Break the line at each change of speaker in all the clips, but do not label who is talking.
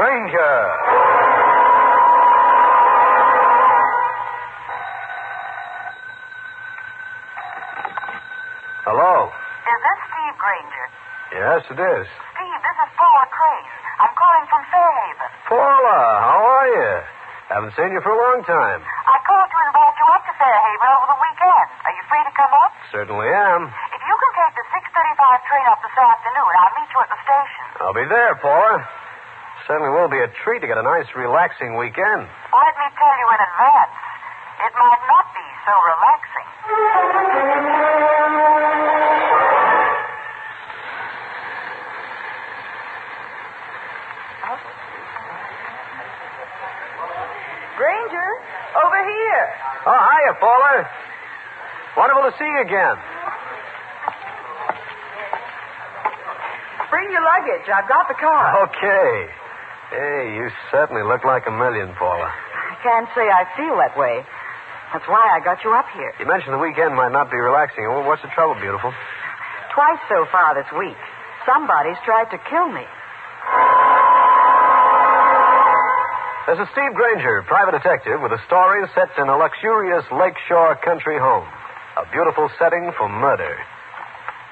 Granger. Hello.
Is this Steve Granger?
Yes, it is.
Steve, this is Paula Crane. I'm calling from Fairhaven.
Paula, how are you? Haven't seen you for a long time.
I called to invite you up to Fairhaven over the weekend. Are you free to come up?
Certainly am.
If you can take the 635 train up this afternoon, I'll meet you at the station.
I'll be there, Paula. Certainly will be a treat to get a nice, relaxing weekend.
Let me tell you in advance, it might not be so relaxing.
Granger, over here.
Oh, hiya, Paula. Wonderful to see you again.
Bring your luggage. I've got the car.
Okay. Hey, you certainly look like a million, Paula.
I can't say I feel that way. That's why I got you up here.
You mentioned the weekend might not be relaxing. Well, what's the trouble, beautiful?
Twice so far this week. Somebody's tried to kill me.
This is Steve Granger, private detective, with a story set in a luxurious lakeshore country home. A beautiful setting for murder.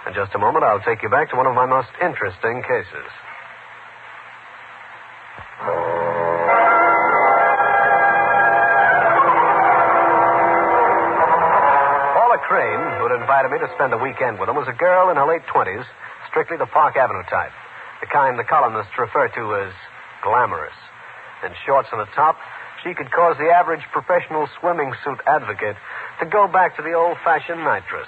In just a moment, I'll take you back to one of my most interesting cases. Paula Crane, who had invited me to spend a weekend with him, was a girl in her late 20s, strictly the Park Avenue type. The kind the columnists refer to as glamorous. In shorts on the top, she could cause the average professional swimming suit advocate to go back to the old fashioned nitrous.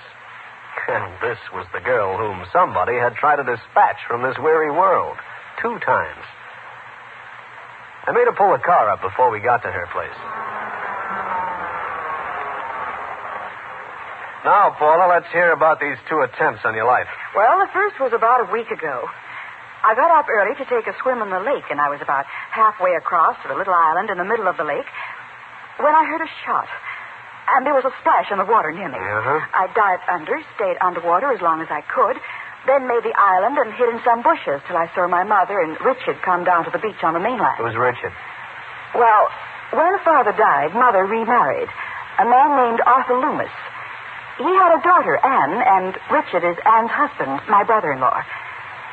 And this was the girl whom somebody had tried to dispatch from this weary world two times. I made her pull the car up before we got to her place. Now, Paula, let's hear about these two attempts on your life.
Well, the first was about a week ago. I got up early to take a swim in the lake, and I was about halfway across to the little island in the middle of the lake when I heard a shot. And there was a splash in the water near me.
Uh-huh.
I dived under, stayed underwater as long as I could, then made the island and hid in some bushes till I saw my mother and Richard come down to the beach on the mainland.
It was Richard.
Well, when father died, mother remarried. A man named Arthur Loomis. He had a daughter, Anne, and Richard is Anne's husband, my brother-in-law.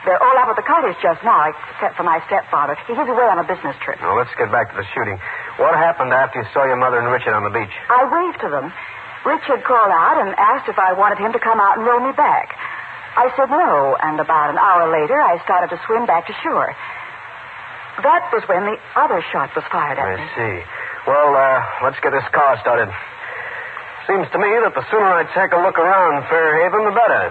They're all up at the cottage just now, except for my stepfather. He's away on a business trip.
Now, let's get back to the shooting. What happened after you saw your mother and Richard on the beach?
I waved to them. Richard called out and asked if I wanted him to come out and row me back. I said no, and about an hour later, I started to swim back to shore. That was when the other shot was fired at
I
me.
see. Well, uh, let's get this car started. Seems to me that the sooner I take a look around Fairhaven, the better.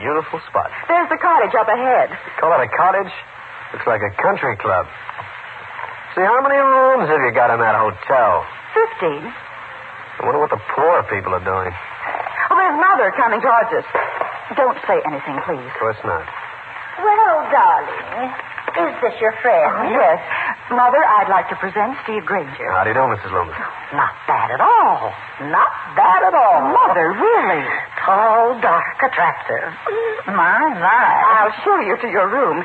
Beautiful spot.
There's the cottage up ahead.
Call it a cottage? Looks like a country club. See, how many rooms have you got in that hotel?
Fifteen.
I wonder what the poor people are doing.
Oh, there's Mother coming towards us. Don't say anything, please.
Of course not.
Well, darling, is this your friend?
Yes. Mother, I'd like to present Steve Granger.
How do you do, Mrs. Loomis?
Not bad at all. Not bad at all.
Mother, really?
Tall, dark, attractive. My, my.
I'll show you to your room.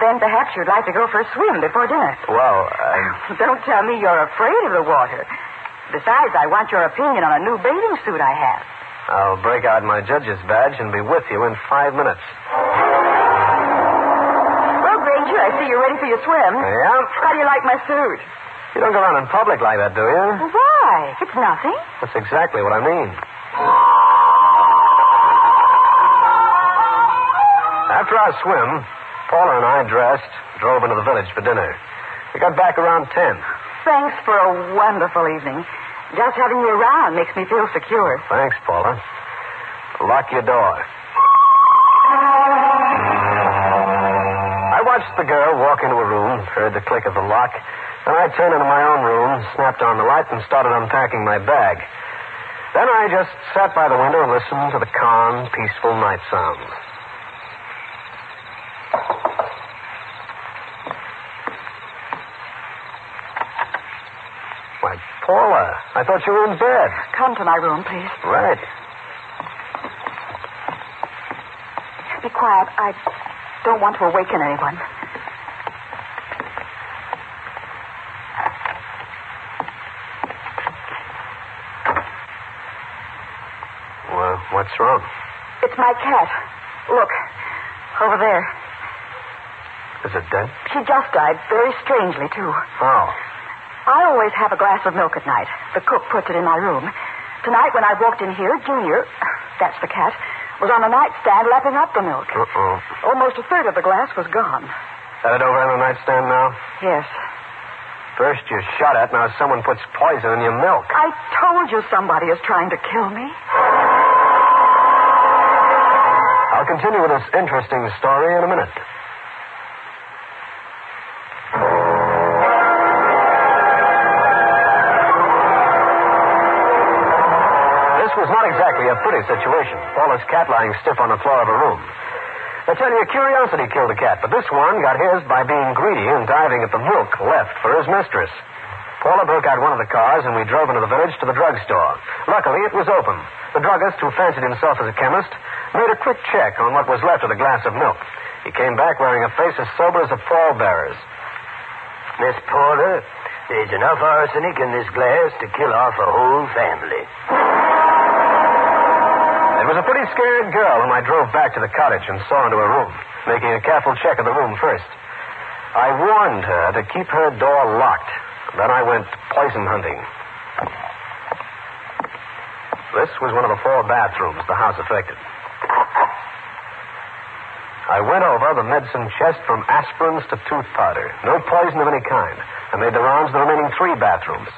Then perhaps you'd like to go for a swim before dinner.
Well, uh,
Don't tell me you're afraid of the water. Besides, I want your opinion on a new bathing suit I have.
I'll break out my judge's badge and be with you in five minutes.
Granger, I see you're ready for your swim.
Yeah?
How do you like my suit?
You don't go around in public like that, do you?
Why? It's nothing.
That's exactly what I mean. After our swim, Paula and I dressed, drove into the village for dinner. We got back around 10.
Thanks for a wonderful evening. Just having you around makes me feel secure.
Thanks, Paula. Lock your door. watched the girl walk into a room, heard the click of the lock. Then I turned into my own room, snapped on the light, and started unpacking my bag. Then I just sat by the window and listened to the calm, peaceful night sounds. Why, Paula, I thought you were in bed.
Come to my room, please.
Right.
Be quiet. I don't want to awaken anyone.
Well, what's wrong?
It's my cat. Look, over there.
Is it dead?
She just died, very strangely, too.
Oh.
I always have a glass of milk at night. The cook puts it in my room. Tonight, when I walked in here, Junior, that's the cat, was on the nightstand lapping up the milk.
Uh-oh.
Almost a third of the glass was gone.
Had it over on the nightstand now?
Yes.
First you shot at, now someone puts poison in your milk.
I told you somebody is trying to kill me.
I'll continue with this interesting story in a minute. Was not exactly a pretty situation. Paula's cat lying stiff on the floor of her room. They tell you curiosity killed the cat, but this one got his by being greedy and diving at the milk left for his mistress. Paula broke out one of the cars and we drove into the village to the drugstore. Luckily, it was open. The druggist, who fancied himself as a chemist, made a quick check on what was left of the glass of milk. He came back wearing a face as sober as a pallbearer's.
Miss Porter, there's enough arsenic in this glass to kill off a whole family.
Was a pretty scared girl whom I drove back to the cottage and saw into her room, making a careful check of the room first. I warned her to keep her door locked. Then I went poison hunting. This was one of the four bathrooms the house affected. I went over the medicine chest from aspirins to tooth powder. No poison of any kind. I made the rounds of the remaining three bathrooms.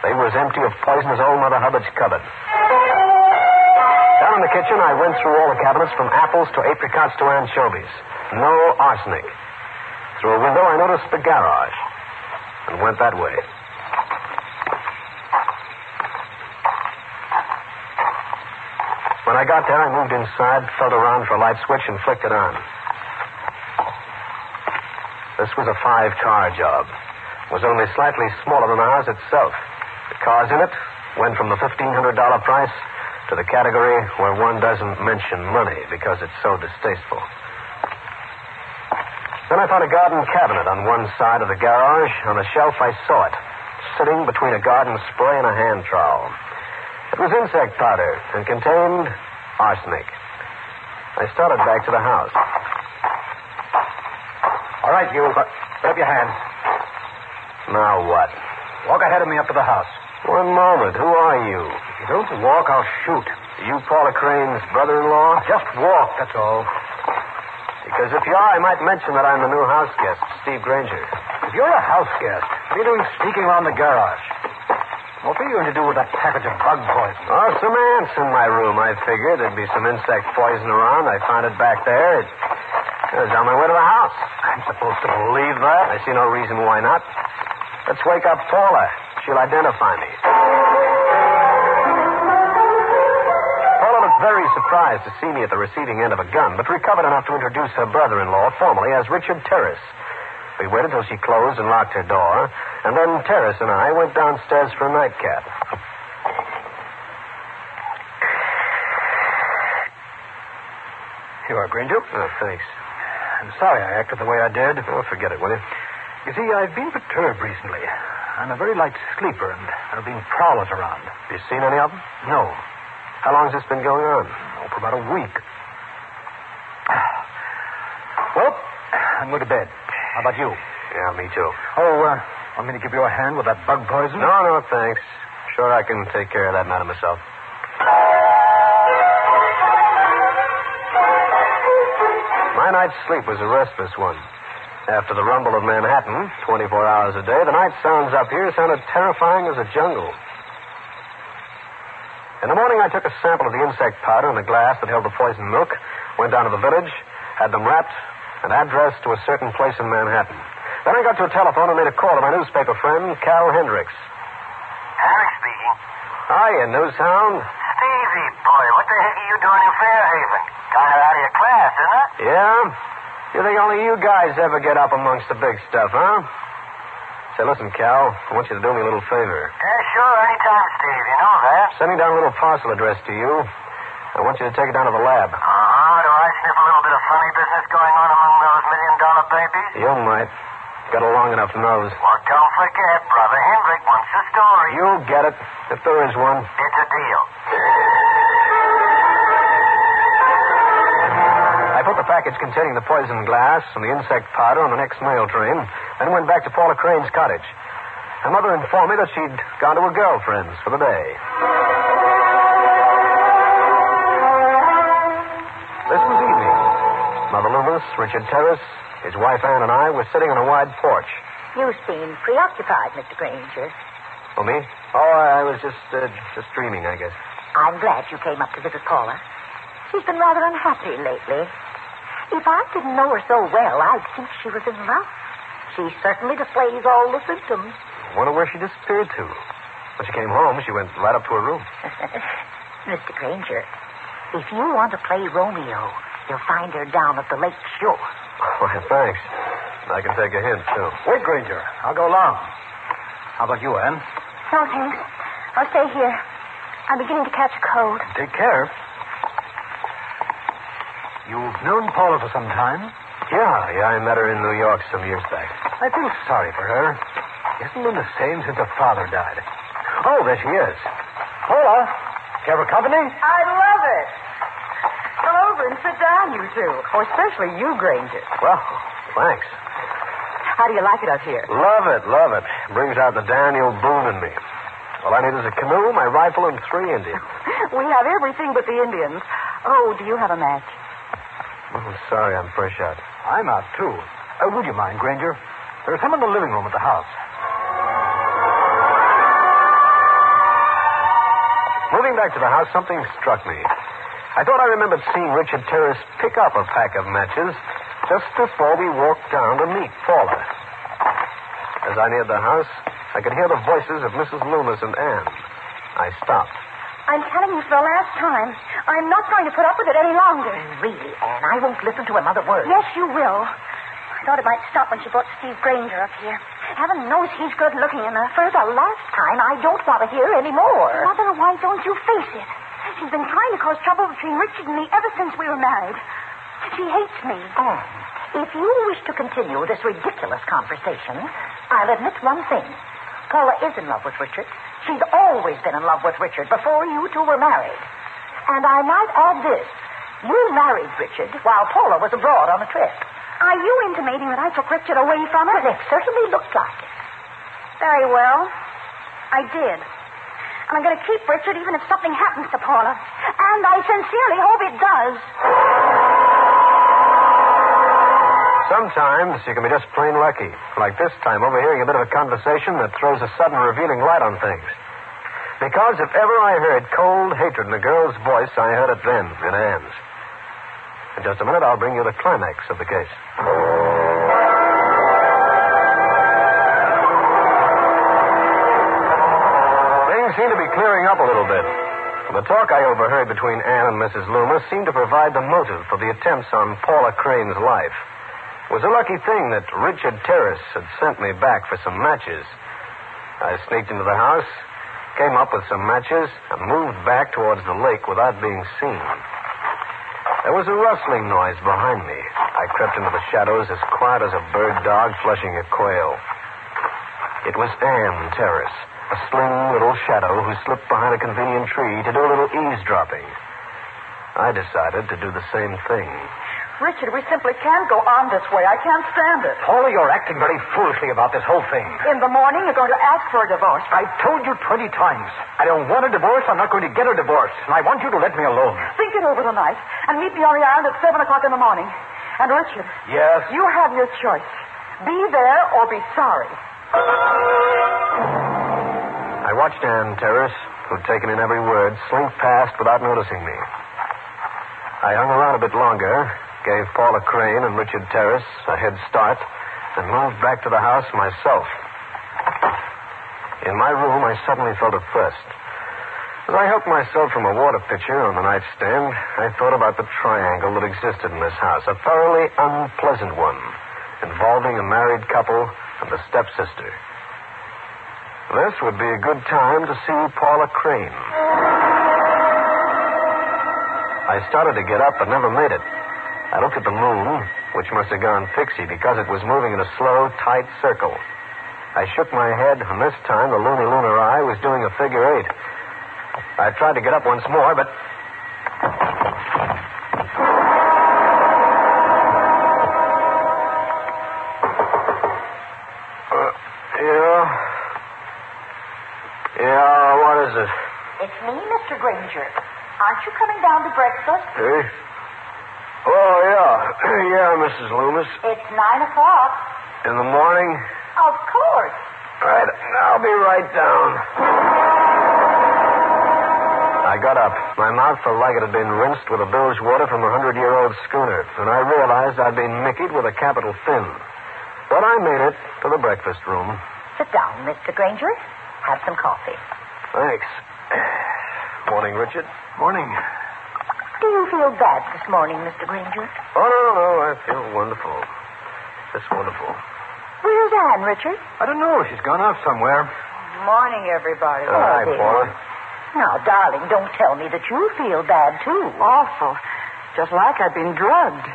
They were as empty of poison as old Mother Hubbard's cupboard. In the kitchen, I went through all the cabinets from apples to apricots to anchovies. No arsenic. Through a window, I noticed the garage and went that way. When I got there, I moved inside, felt around for a light switch, and flicked it on. This was a five car job. It was only slightly smaller than the house itself. The cars in it went from the $1,500 price to the category where one doesn't mention money because it's so distasteful. Then I found a garden cabinet on one side of the garage. On the shelf, I saw it, sitting between a garden spray and a hand trowel. It was insect powder and contained arsenic. I started back to the house.
All right, you. Put up your hands.
Now what?
Walk ahead of me up to the house.
One moment. Who are you?
You don't walk, I'll shoot.
Are you Paula Crane's brother-in-law?
Just walk, that's all.
Because if you are, I might mention that I'm the new house guest, Steve Granger.
If you're a house guest, what are you doing sneaking around the garage? What are you going to do with that package of bug poison?
Oh, some ants in my room. I figured there'd be some insect poison around. I found it back there. It was on my way to the house.
I'm supposed to believe that?
I see no reason why not. Let's wake up Paula. She'll identify me. Very surprised to see me at the receiving end of a gun, but recovered enough to introduce her brother-in-law formally as Richard Terrace. We waited till she closed and locked her door, and then Terrace and I went downstairs for a nightcap.
You are, Granger.
Oh, thanks.
I'm sorry I acted the way I did.
Oh, forget it, will you?
You see, I've been perturbed recently. I'm a very light sleeper, and there have been prowlers around.
Have you seen any of them?
No.
How long's this been going on?
Oh, for about a week. Well, I'm going to bed. How about you?
Yeah, me too.
Oh, uh, want me to give you a hand with that bug poison?
No, no, thanks. Sure, I can take care of that matter myself. My night's sleep was a restless one. After the rumble of Manhattan, 24 hours a day, the night sounds up here sounded terrifying as a jungle. In morning, I took a sample of the insect powder in the glass that held the poisoned milk, went down to the village, had them wrapped, and addressed to a certain place in Manhattan. Then I got to a telephone and made a call to my newspaper friend, Cal Hendrix.
Harry speaking.
Hiya, Newshound.
Stevie, boy, what the heck are you doing in Fairhaven? Kind of out of your class, isn't it?
Yeah? You think only you guys ever get up amongst the big stuff, huh? Say, listen, Cal, I want you to do me a little favor.
Yeah, sure, anytime, Steve. You know that.
Sending down a little parcel addressed to you. I want you to take it down to the lab.
Uh-huh. Do I sniff a little bit of funny business going on among those million-dollar babies?
You might. Got a long enough nose.
Well, don't forget, Brother Hendrick wants a story.
You'll get it, if there is one.
It's a deal.
I put the package containing the poison glass and the insect powder on the next mail train, then went back to Paula Crane's cottage. Her mother informed me that she'd gone to her girlfriend's for the day. This was evening. Mother Loomis, Richard Terrace, his wife Anne, and I were sitting on a wide porch.
You seem preoccupied, Mr. Granger.
Oh, me? Oh, I was just, uh, just dreaming, I guess.
I'm glad you came up to visit Paula. She's been rather unhappy lately. If I didn't know her so well, I'd think she was in love. She certainly displays all the symptoms.
Wonder where she disappeared to. When she came home, she went right up to her room.
Mr. Granger, if you want to play Romeo, you'll find her down at the lake shore.
Why, thanks. I can take a hint, too.
Wait, Granger. I'll go along. How about you, Anne?
No, thanks. I'll stay here. I'm beginning to catch a cold.
Take care. You've known Paula for some time?
Yeah, yeah, I met her in New York some years back.
I feel sorry for her. She hasn't been the same since her father died. Oh, there she is. Paula, care for company?
I love it. Come over and sit down, you two. Oh, especially you, Granger.
Well, thanks.
How do you like it up here?
Love it, love it. Brings out the Daniel Boone in me. All I need is a canoe, my rifle, and three Indians.
We have everything but the Indians. Oh, do you have a match?
Oh, sorry, I'm fresh out.
I'm out, too. Uh, would you mind, Granger? There's some in the living room at the house.
Moving back to the house, something struck me. I thought I remembered seeing Richard Terrace pick up a pack of matches just before we walked down to meet Paula. As I neared the house, I could hear the voices of Mrs. Loomis and Anne. I stopped.
I'm telling you for the last time, I'm not going to put up with it any longer.
Really, Anne, I won't listen to another word.
Yes, you will. I thought it might stop when she brought Steve Granger up here. Heaven knows he's good looking enough.
For the last time, I don't want to hear any more.
Mother, why don't you face it? She's been trying to cause trouble between Richard and me ever since we were married. She hates me.
Anne, if you wish to continue this ridiculous conversation, I'll admit one thing. Paula is in love with Richard. She's always been in love with Richard before you two were married. And I might add this. You married Richard while Paula was abroad on a trip.
Are you intimating that I took Richard away from her?
Well, it certainly looks like it.
Very well. I did. And I'm going to keep Richard even if something happens to Paula. And I sincerely hope it does.
Sometimes you can be just plain lucky. Like this time, overhearing a bit of a conversation that throws a sudden revealing light on things. Because if ever I heard cold hatred in a girl's voice, I heard it then in Anne's. In just a minute, I'll bring you the climax of the case. Things seem to be clearing up a little bit. The talk I overheard between Anne and Mrs. Loomis seemed to provide the motive for the attempts on Paula Crane's life. It was a lucky thing that Richard Terrace had sent me back for some matches. I sneaked into the house, came up with some matches, and moved back towards the lake without being seen. There was a rustling noise behind me. I crept into the shadows as quiet as a bird dog flushing a quail. It was Anne Terrace, a slim little shadow who slipped behind a convenient tree to do a little eavesdropping. I decided to do the same thing.
Richard, we simply can't go on this way. I can't stand it.
Paula, you're acting very foolishly about this whole thing.
In the morning, you're going to ask for a divorce.
I've told you 20 times. I don't want a divorce. I'm not going to get a divorce. And I want you to let me alone.
Think it over tonight and meet me on the island at 7 o'clock in the morning. And, Richard,
Yes?
you have your choice. Be there or be sorry.
I watched Anne Terrace, who'd taken in every word, slink past without noticing me. I hung around a bit longer, gave Paula Crane and Richard Terrace a head start, and moved back to the house myself. In my room, I suddenly felt a thirst. As I helped myself from a water pitcher on the nightstand, I thought about the triangle that existed in this house, a thoroughly unpleasant one, involving a married couple and a stepsister. This would be a good time to see Paula Crane. I started to get up, but never made it. I looked at the moon, which must have gone fixie because it was moving in a slow, tight circle. I shook my head, and this time the loony lunar eye was doing a figure eight. I tried to get up once more, but. Uh, yeah. Yeah, what is it?
It's me, Mr. Granger. Aren't you coming down to breakfast?
Hey? Yeah. yeah, Mrs. Loomis.
It's nine o'clock.
In the morning?
Of course.
Right. I'll be right down. I got up. My mouth felt like it had been rinsed with a bilge water from a hundred year old schooner, and I realized I'd been mickeyed with a capital fin. But I made it to the breakfast room.
Sit down, Mr. Granger. Have some coffee.
Thanks. Morning, Richard. Morning.
Do you feel bad this morning, Mr. Granger?
Oh, no, no, no. I feel wonderful. Just wonderful.
Where's Anne, Richard?
I don't know. She's gone off somewhere.
Morning, everybody.
Uh, hi. Paula.
Now, darling, don't tell me that you feel bad, too.
Awful. Just like I've been drugged.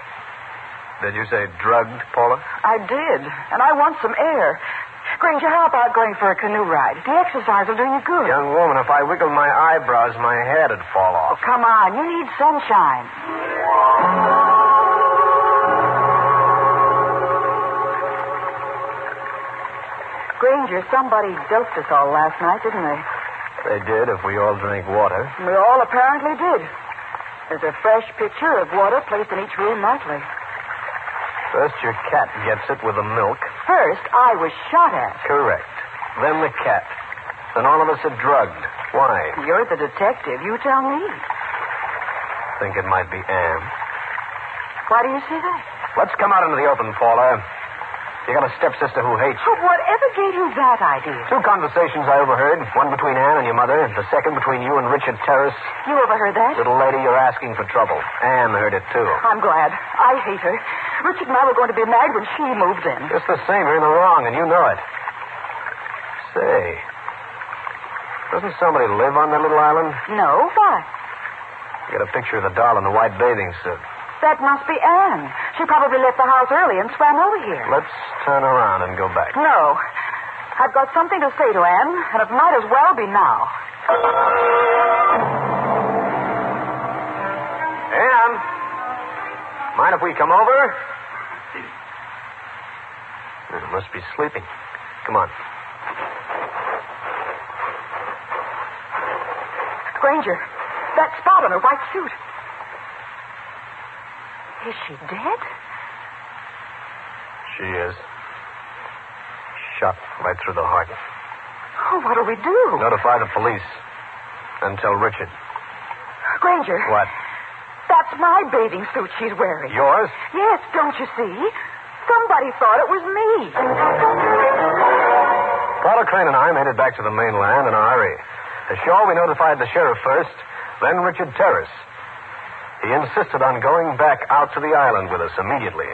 Did you say drugged, Paula?
I did. And I want some air. Granger, how about going for a canoe ride? The exercise will do you good.
Young woman, if I wiggled my eyebrows, my head'd fall off.
Oh, come on. You need sunshine. Granger, somebody doped us all last night, didn't they?
They did if we all drank water.
We all apparently did. There's a fresh pitcher of water placed in each room nightly.
First, your cat gets it with the milk.
First, I was shot at.
Correct. Then the cat. Then all of us are drugged. Why?
You're the detective. You tell me.
Think it might be Anne.
Why do you say that?
Let's come out into the open, Paula. You got a stepsister who hates you.
Oh, whatever gave you that idea?
Two conversations I overheard. One between Anne and your mother. The second between you and Richard Terrace.
You overheard that?
Little lady, you're asking for trouble. Anne heard it, too.
I'm glad. I hate her. Richard and I were going to be married when she moved in.
Just the same, you're in the wrong, and you know it. Say, doesn't somebody live on that little island?
No, why?
You got a picture of the doll in the white bathing suit.
That must be Anne. She probably left the house early and swam over here.
Let's turn around and go back.
No. I've got something to say to Anne, and it might as well be now.
Mind if we come over? Oh, must be sleeping. Come on.
Granger, that spot on her white suit. Is she dead?
She is. Shot right through the heart.
Oh, what'll we do?
Notify the police. And tell Richard.
Granger.
What?
That's my bathing suit she's wearing.
Yours?
Yes, don't you see? Somebody thought it was me.
Paula Crane and I made it back to the mainland in a hurry. Ashore, we notified the sheriff first, then Richard Terrace. He insisted on going back out to the island with us immediately.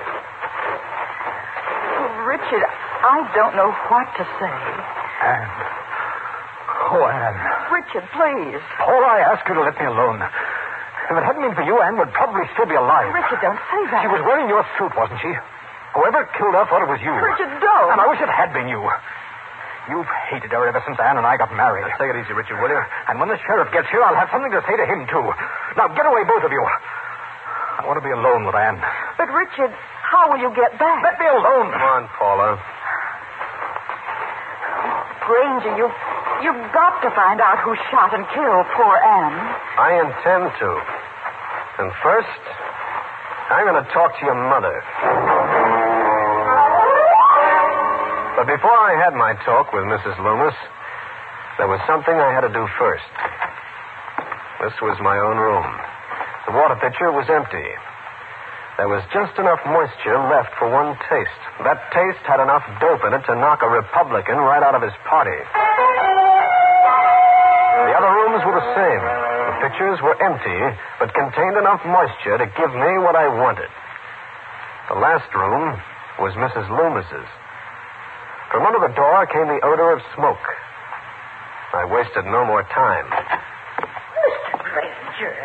Richard, I don't know what to say.
Anne. Oh, Anne.
Richard, please.
Paul, I ask you to let me alone. If it hadn't been for you, Anne would probably still be alive.
Richard, don't say that.
She was wearing your suit, wasn't she? Whoever killed her thought it was you.
Richard, don't.
And I wish it had been you. You've hated her ever since Anne and I got married.
Now, take it easy, Richard, will you?
And when the sheriff gets here, I'll have something to say to him, too. Now, get away, both of you. I want to be alone with Anne.
But, Richard, how will you get back?
Let me alone.
Come on, Paula.
Granger, you, you've got to find out who shot and killed poor Anne.
I intend to. And first, I'm going to talk to your mother. But before I had my talk with Mrs. Loomis, there was something I had to do first. This was my own room. The water pitcher was empty. There was just enough moisture left for one taste. That taste had enough dope in it to knock a Republican right out of his party. The same. The pitchers were empty, but contained enough moisture to give me what I wanted. The last room was Mrs. Loomis's. From under the door came the odor of smoke. I wasted no more time.
Mr. Granger,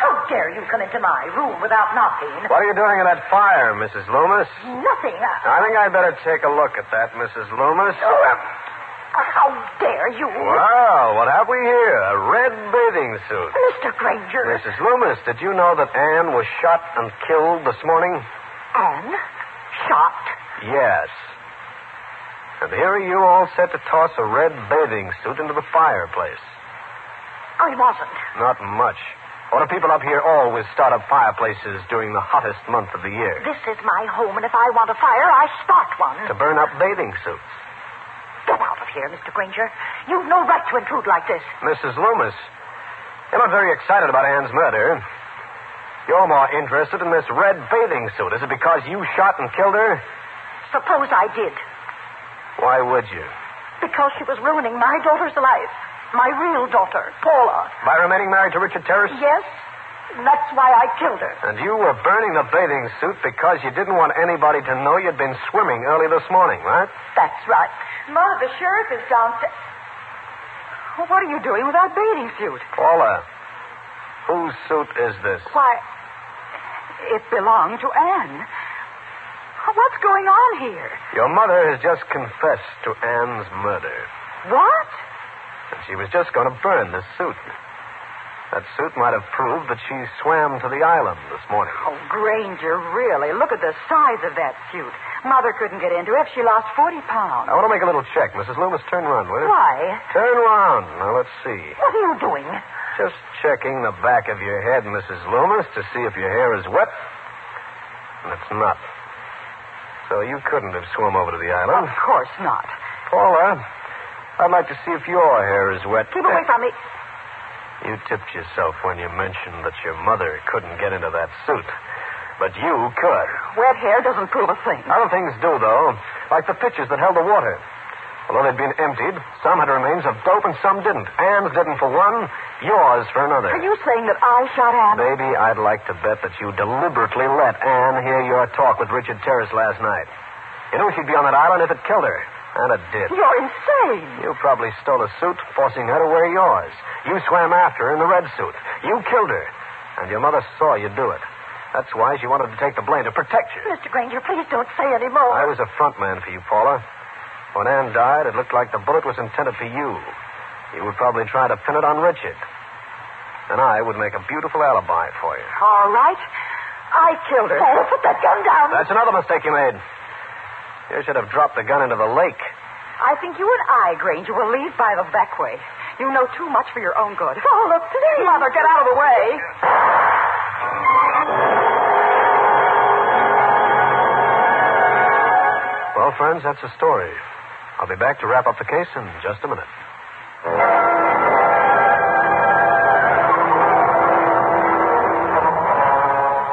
how dare you come into my room without knocking?
What are you doing in that fire, Mrs. Loomis?
Nothing. I...
I think I'd better take a look at that, Mrs. Loomis.
Oh, uh, how dare you?
Well, what have we here? A red bathing suit.
Mr. Granger.
Mrs. Loomis, did you know that Anne was shot and killed this morning?
Anne? Shot?
Yes. And here are you all set to toss a red bathing suit into the fireplace.
I wasn't.
Not much. Why do people up here always start up fireplaces during the hottest month of the year?
This is my home, and if I want a fire, I start one.
To burn up bathing suits.
Get out of here, Mr. Granger. You've no right to intrude like this.
Mrs. Loomis, you're not very excited about Anne's murder. You're more interested in this red bathing suit. Is it because you shot and killed her?
Suppose I did.
Why would you?
Because she was ruining my daughter's life. My real daughter, Paula.
By remaining married to Richard Terrace?
Yes, that's why I killed her.
And you were burning the bathing suit because you didn't want anybody to know you'd been swimming early this morning, right?
That's right.
Mother, the sheriff is downstairs. Well, what are you doing with that bathing suit?
Paula, whose suit is this?
Why, it belonged to Anne. What's going on here?
Your mother has just confessed to Anne's murder.
What?
And she was just going to burn the suit. That suit might have proved that she swam to the island this morning.
Oh, Granger, really? Look at the size of that suit. Mother couldn't get into it if she lost 40 pounds.
I want to make a little check. Mrs. Loomis, turn around, will you?
Why?
Turn around. Now, let's see.
What are you doing?
Just checking the back of your head, Mrs. Loomis, to see if your hair is wet. And it's not. So you couldn't have swum over to the island.
Of course not.
Paula, I'd like to see if your hair is wet.
Keep away from me.
You tipped yourself when you mentioned that your mother couldn't get into that suit. But you could.
Wet hair doesn't prove a thing.
Other things do, though. Like the pitchers that held the water. Although they'd been emptied, some had remains of dope and some didn't. Anne's didn't for one, yours for another.
Are you saying that I shot Anne?
Baby, I'd like to bet that you deliberately let Anne hear your talk with Richard Terrace last night. You know she'd be on that island if it killed her. And it did.
You're insane.
You probably stole a suit, forcing her to wear yours. You swam after her in the red suit. You killed her. And your mother saw you do it. That's why she wanted to take the blame to protect you.
Mr. Granger, please don't say any more.
I was a front man for you, Paula. When Anne died, it looked like the bullet was intended for you. You would probably try to pin it on Richard. And I would make a beautiful alibi for you.
All right. I killed her.
Paula, put that gun down.
That's another mistake you made. You should have dropped the gun into the lake.
I think you and I, Granger, will leave by the back way. You know too much for your own good.
Oh, Paula, please.
Mother, get out of the way.
Well, friends, that's the story. I'll be back to wrap up the case in just a minute.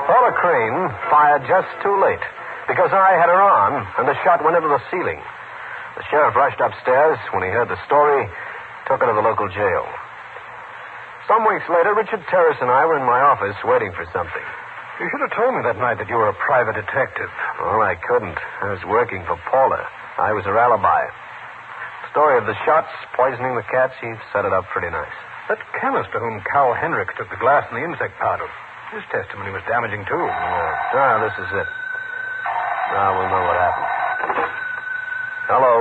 Paula Crane fired just too late because I had her on and the shot went into the ceiling. The sheriff rushed upstairs when he heard the story, took her to the local jail. Some weeks later, Richard Terrace and I were in my office waiting for something.
You should have told me that night that you were a private detective.
Well, I couldn't. I was working for Paula. I was her alibi. The story of the shots poisoning the cats, he set it up pretty nice.
That chemist to whom Cal Hendrix took the glass and the insect powder. His testimony was damaging, too.
Yeah. Ah, this is it. Now we'll know what happened. Hello.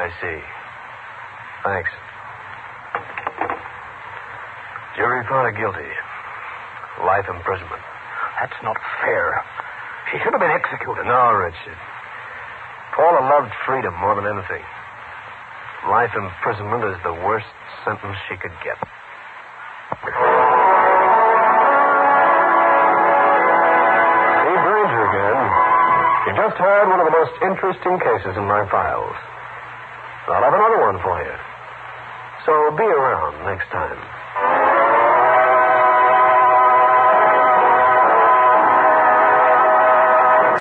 I see. Thanks. Jury found her guilty. Life imprisonment.
That's not fair. She should have been executed.
No, Richard. Paula loved freedom more than anything. Life imprisonment is the worst sentence she could get. Just heard one of the most interesting cases in my files. I'll have another one for you. So be around next time.